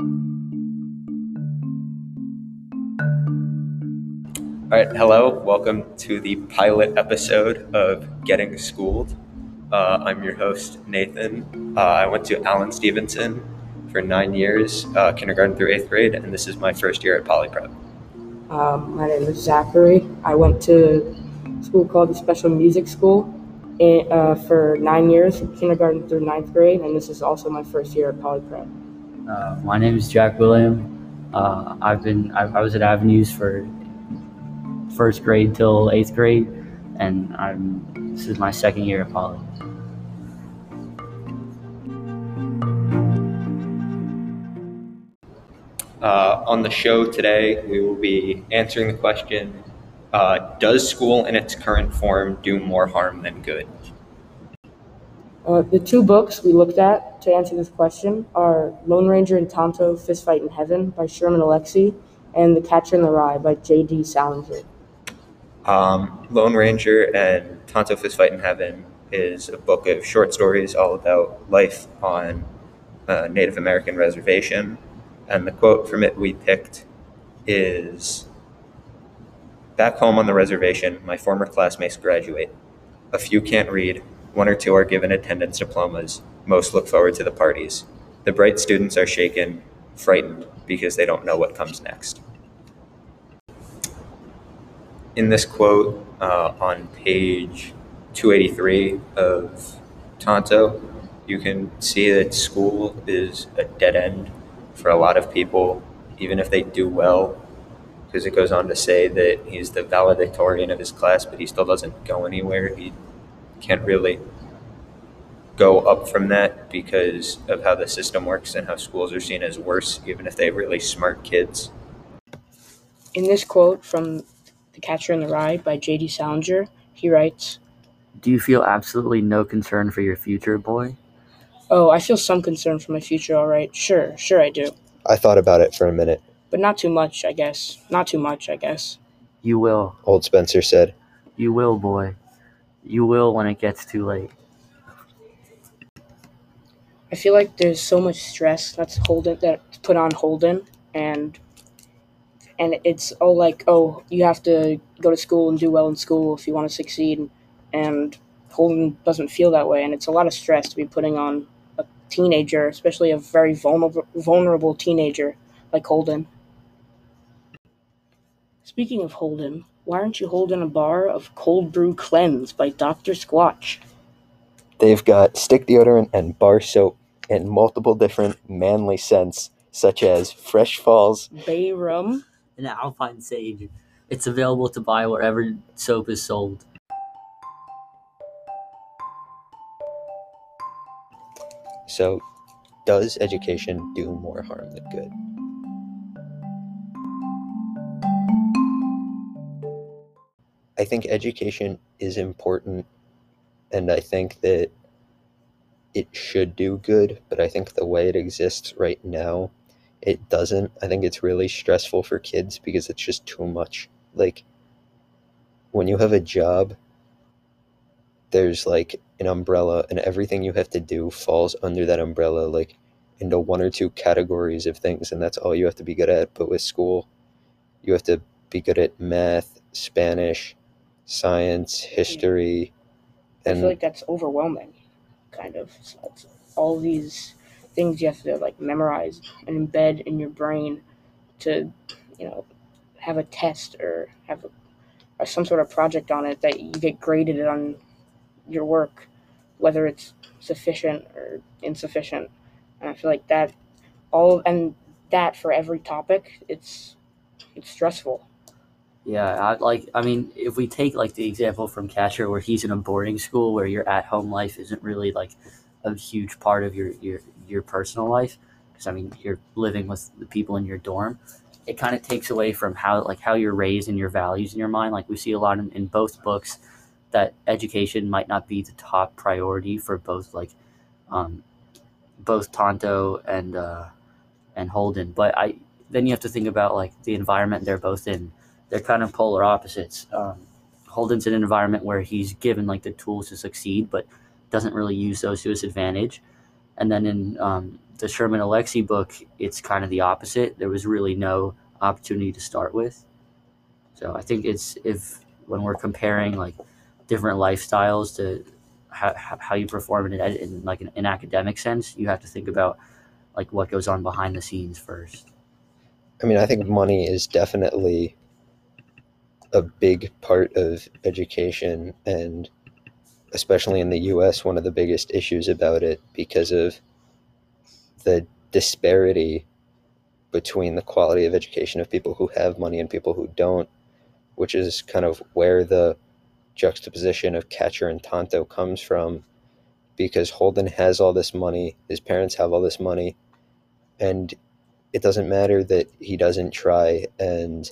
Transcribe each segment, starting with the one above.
All right, hello. Welcome to the pilot episode of Getting Schooled. Uh, I'm your host, Nathan. Uh, I went to Allen Stevenson for nine years, uh, kindergarten through eighth grade, and this is my first year at Poly Prep. Um, my name is Zachary. I went to school called the Special Music School in, uh, for nine years, kindergarten through ninth grade, and this is also my first year at Poly Prep. Uh, my name is Jack William. Uh, I've been I, I was at Avenues for first grade till eighth grade, and I'm this is my second year at Poly. Uh, on the show today, we will be answering the question uh, Does school in its current form do more harm than good? Uh, the two books we looked at to answer this question are Lone Ranger and Tonto Fistfight in Heaven by Sherman Alexie and The Catcher in the Rye by J.D. Salinger. Um, Lone Ranger and Tonto Fistfight in Heaven is a book of short stories all about life on a Native American reservation. And the quote from it we picked is Back home on the reservation, my former classmates graduate. A few can't read, one or two are given attendance diplomas, most look forward to the parties. The bright students are shaken, frightened, because they don't know what comes next. In this quote uh, on page 283 of Tonto, you can see that school is a dead end for a lot of people, even if they do well, because it goes on to say that he's the valedictorian of his class, but he still doesn't go anywhere. He can't really go up from that because of how the system works and how schools are seen as worse, even if they have really smart kids. In this quote from The Catcher in the Rye by J.D. Salinger, he writes, Do you feel absolutely no concern for your future, boy? Oh, I feel some concern for my future, all right. Sure, sure I do. I thought about it for a minute, But not too much, I guess. Not too much, I guess. You will. old Spencer said. You will, boy. You will when it gets too late. I feel like there's so much stress that's Holden that's put on Holden and and it's all like, oh, you have to go to school and do well in school if you want to succeed and Holden doesn't feel that way and it's a lot of stress to be putting on a teenager, especially a very vulnerable vulnerable teenager like Holden. Speaking of Holden, why aren't you holding a bar of cold brew cleanse by Dr. Squatch? They've got stick deodorant and bar soap in multiple different manly scents, such as Fresh Falls, Bay rum? And Alpine Sage. It's available to buy wherever soap is sold. So, does education do more harm than good? I think education is important, and I think that it should do good, but I think the way it exists right now, it doesn't. I think it's really stressful for kids because it's just too much. Like, when you have a job, there's like an umbrella, and everything you have to do falls under that umbrella, like into one or two categories of things, and that's all you have to be good at. But with school, you have to be good at math, Spanish, science, history, I feel like that's overwhelming, kind of. So it's all these things you have to like memorize and embed in your brain to, you know, have a test or have a, or some sort of project on it that you get graded on your work, whether it's sufficient or insufficient. And I feel like that all and that for every topic, it's it's stressful. Yeah, I, like I mean, if we take like the example from Catcher, where he's in a boarding school where your at-home life isn't really like a huge part of your your your personal life, because I mean you're living with the people in your dorm. It kind of takes away from how like how you're raised and your values in your mind. Like we see a lot in, in both books that education might not be the top priority for both like um, both Tonto and uh, and Holden. But I then you have to think about like the environment they're both in they're kind of polar opposites. Um, Holden's in an environment where he's given like the tools to succeed, but doesn't really use those to his advantage. And then in um, the Sherman Alexie book, it's kind of the opposite. There was really no opportunity to start with. So I think it's if when we're comparing like different lifestyles to how, how you perform in, in like an, an academic sense, you have to think about like what goes on behind the scenes first. I mean, I think money is definitely a big part of education, and especially in the US, one of the biggest issues about it because of the disparity between the quality of education of people who have money and people who don't, which is kind of where the juxtaposition of Catcher and Tonto comes from. Because Holden has all this money, his parents have all this money, and it doesn't matter that he doesn't try and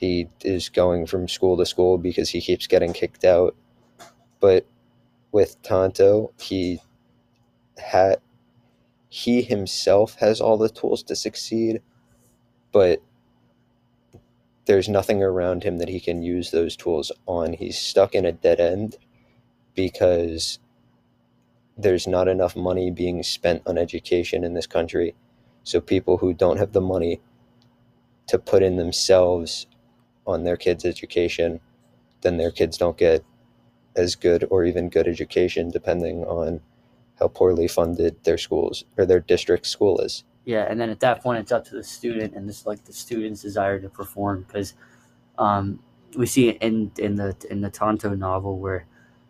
he is going from school to school because he keeps getting kicked out. But with Tonto, he had he himself has all the tools to succeed, but there's nothing around him that he can use those tools on. He's stuck in a dead end because there's not enough money being spent on education in this country. So people who don't have the money to put in themselves on their kids' education, then their kids don't get as good or even good education depending on how poorly funded their schools or their district school is. Yeah, and then at that point, it's up to the student and this like the student's desire to perform because um, we see it in in the in the Tonto novel where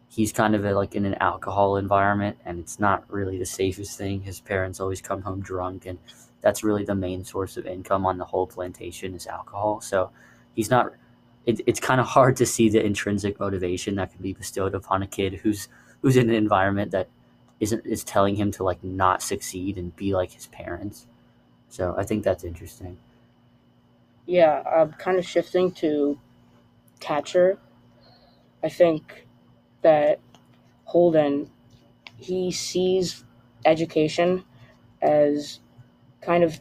he's kind of a, like in an alcohol environment and it's not really the safest thing. His parents always come home drunk and that's really the main source of income on the whole plantation is alcohol. So he's not. It, it's kind of hard to see the intrinsic motivation that can be bestowed upon a kid who's who's in an environment that isn't is telling him to like not succeed and be like his parents. So I think that's interesting. Yeah, um, I'm kind of shifting to catcher. I think that Holden he sees education as kind of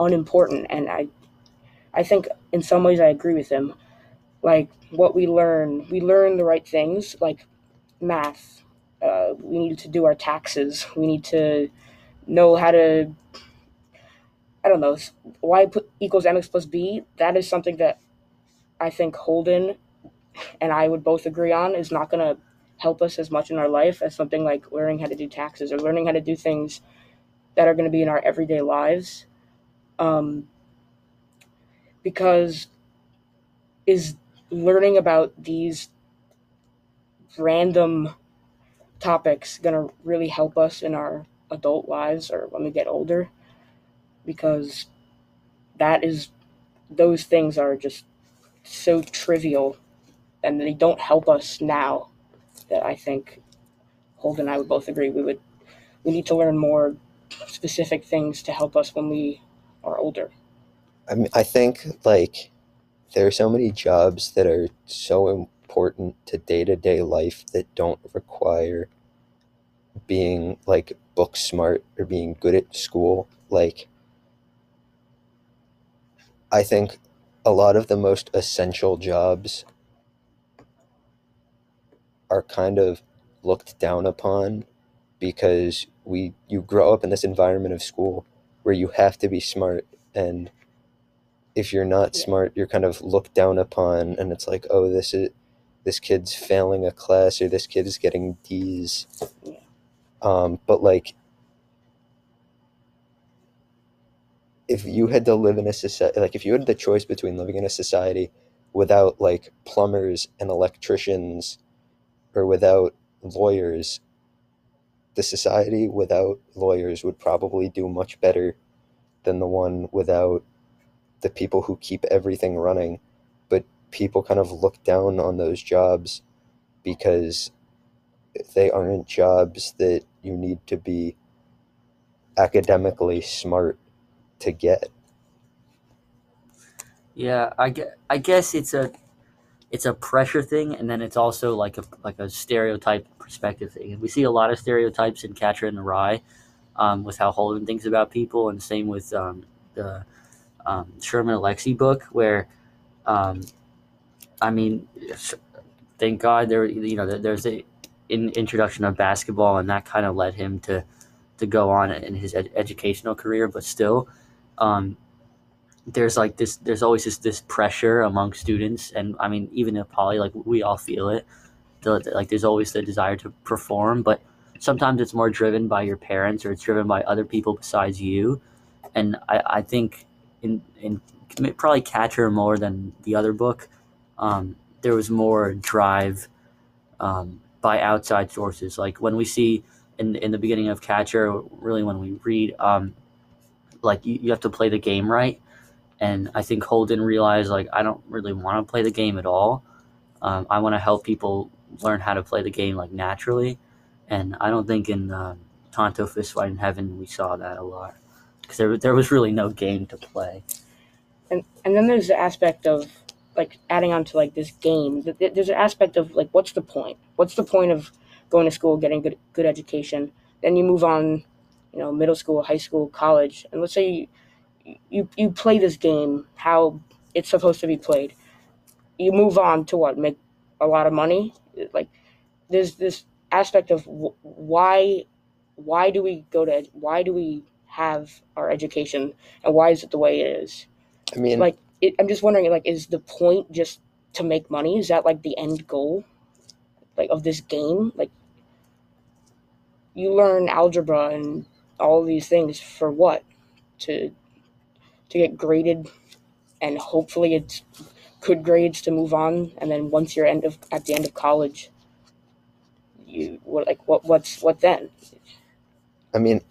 unimportant, and I I think in some ways I agree with him. Like what we learn, we learn the right things, like math. Uh, we need to do our taxes. We need to know how to I don't know, y equals mx plus b, that is something that I think Holden and I would both agree on is not going to help us as much in our life as something like learning how to do taxes or learning how to do things that are going to be in our everyday lives. Um, because is learning about these random topics going to really help us in our adult lives or when we get older? because that is those things are just so trivial and they don't help us now that I think Holden and I would both agree we would we need to learn more specific things to help us when we are older. I mean, I think like there are so many jobs that are so important to day to day life that don't require being like book smart or being good at school. Like I think a lot of the most essential jobs are kind of looked down upon because we you grow up in this environment of school where you have to be smart and if you're not smart you're kind of looked down upon and it's like oh this is this kid's failing a class or this kid is getting D's. Um, but like if you had to live in a society like if you had the choice between living in a society without like plumbers and electricians or without lawyers the society without lawyers would probably do much better than the one without the people who keep everything running but people kind of look down on those jobs because they aren't jobs that you need to be academically smart to get. Yeah, I guess, I guess it's a it's a pressure thing, and then it's also like a like a stereotype perspective thing. We see a lot of stereotypes in Catcher in the Rye, um, with how Holden thinks about people, and same with um, the um, Sherman Alexie book, where, um, I mean, thank God there you know there's a in, introduction of basketball, and that kind of led him to to go on in his ed- educational career, but still, um, there's like this. There's always this this pressure among students, and I mean, even at Poly, like we all feel it. The, the- like there's always the desire to perform, but sometimes it's more driven by your parents or it's driven by other people besides you. And I, I think in in probably Catcher more than the other book, um, there was more drive um, by outside sources. Like when we see in in the beginning of Catcher, really when we read, um, like you, you have to play the game right. And I think Holden realized like I don't really want to play the game at all. Um, I want to help people learn how to play the game like naturally, and I don't think in um, Tonto Fist Fight in Heaven we saw that a lot because there there was really no game to play. and and then there's the aspect of like adding on to like this game th- th- there's an aspect of like what's the point? What's the point of going to school getting good good education? Then you move on you know middle school high school college and let's say you you, you play this game how it's supposed to be played. You move on to what make a lot of money? Like there's this aspect of wh- why why do we go to why do we have our education and why is it the way it is? I mean, like it, i'm just wondering like is the point just to make money? Is that like the end goal like of this game? Like you learn algebra and all these things for what? To to get graded and hopefully it's good grades to move on and then once you're end of at the end of college you what like what what's what then? I mean,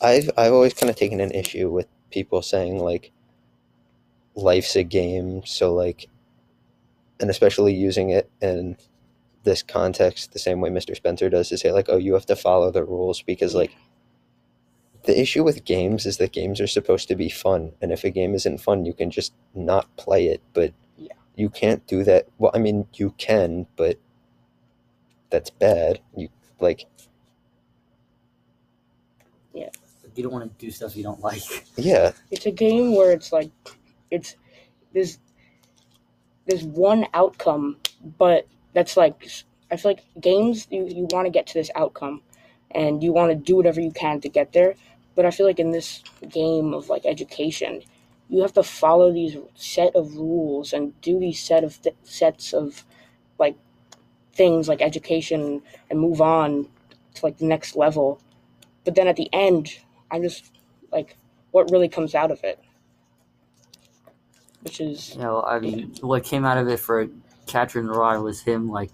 I've I've always kind of taken an issue with people saying like life's a game, so like, and especially using it in this context the same way Mr. Spencer does to say like, oh, you have to follow the rules because like the issue with games is that games are supposed to be fun, and if a game isn't fun, you can just not play it. But Yeah. you can't do that. Well, I mean, you can, but that's bad. You like, You don't want to do stuff you don't like. yeah, it's a game where it's like it's there's there's one outcome but that's like i feel like games you, you want to get to this outcome and you want to do whatever you can to get there. But i feel like in this game of like education you have to follow these set of rules and do these set of th- sets of like things like education and move on to like the next level. But then at the end i'm just like what really comes out of it which is know, I mean, what came out of it for Catcher in the Rye was him, like,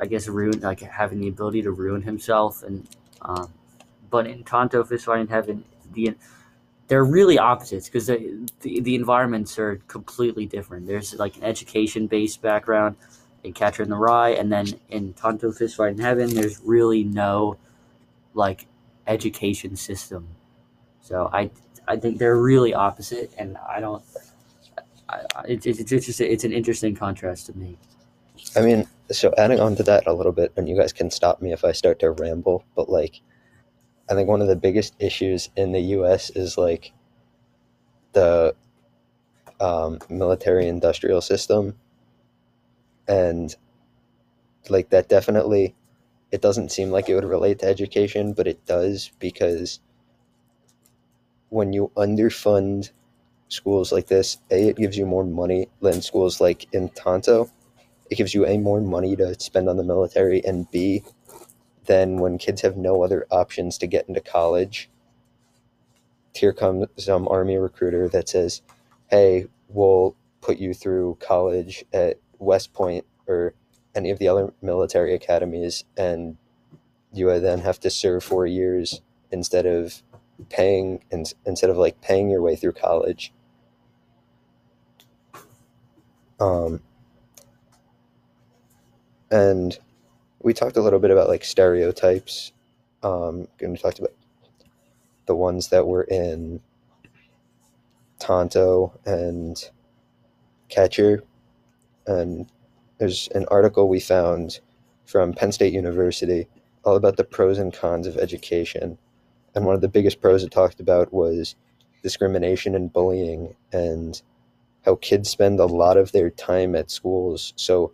I guess, ruin, like having the ability to ruin himself, and um, but in Tonto Fist Fight in Heaven, the they're really opposites because the, the environments are completely different. There's like an education based background in Catcher in the Rye, and then in Tonto Fist Fight in Heaven, there's really no like education system. So I I think they're really opposite, and I don't. I, I, it's it's just it's an interesting contrast to me. I mean, so adding on to that a little bit, and you guys can stop me if I start to ramble, but like, I think one of the biggest issues in the U.S. is like the um, military-industrial system, and like that definitely, it doesn't seem like it would relate to education, but it does because when you underfund schools like this, a it gives you more money than schools like in Tonto. It gives you a more money to spend on the military and b then when kids have no other options to get into college here comes some army recruiter that says hey we'll put you through college at west point or any of the other military academies and you would then have to serve four years instead of paying in, instead of like paying your way through college. Um, and we talked a little bit about like stereotypes. Um and we talked about the ones that were in tonto and catcher and there's an article we found from penn state university all about the pros and cons of education and one of the biggest pros it talked about was discrimination and bullying and how kids spend a lot of their time at schools so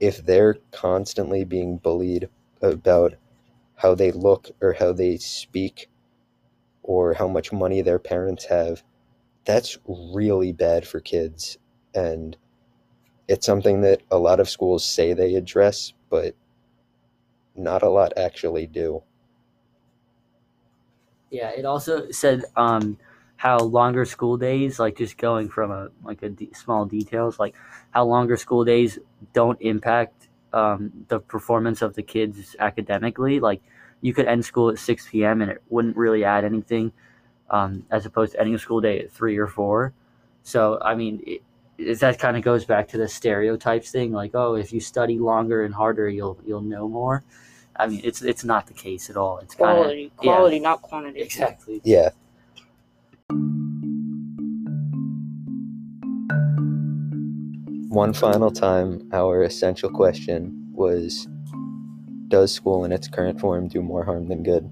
if they're constantly being bullied about how they look or how they speak or how much money their parents have, that's really bad for kids. And it's something that a lot of schools say they address, but not a lot actually do. Yeah, it also said um, how longer school days, like just going from a like a small details, like how longer school days don't impact um, the performance of the kids academically. Like you could end school at six p.m. and it wouldn't really add anything, um, as opposed to ending a school day at three or four. So I mean, it, it, that kind of goes back to the stereotypes thing, like oh, if you study longer and harder, you'll you'll know more. I mean, it's it's not the case at all. It's kind of Quality, quality, not quantity. exactly. Yeah. One final time, our essential question was Does school in its current form do more harm than good?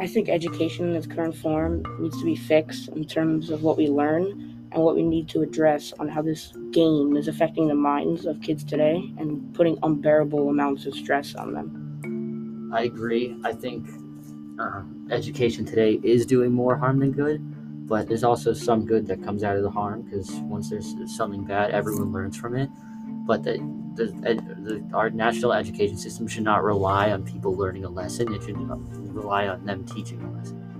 I think education in its current form needs to be fixed in terms of what we learn and what we need to address on how this game is affecting the minds of kids today and putting unbearable amounts of stress on them. I agree. I think um, education today is doing more harm than good, but there's also some good that comes out of the harm because once there's something bad, everyone learns from it. But the, the, the our national education system should not rely on people learning a lesson. It should rely on them teaching a lesson.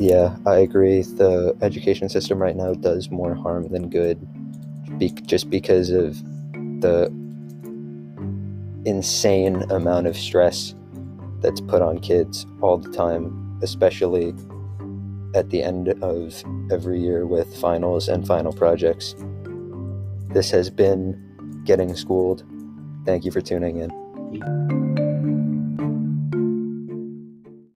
Yeah, I agree. The education system right now does more harm than good be- just because of the insane amount of stress that's put on kids all the time, especially at the end of every year with finals and final projects. This has been Getting Schooled. Thank you for tuning in.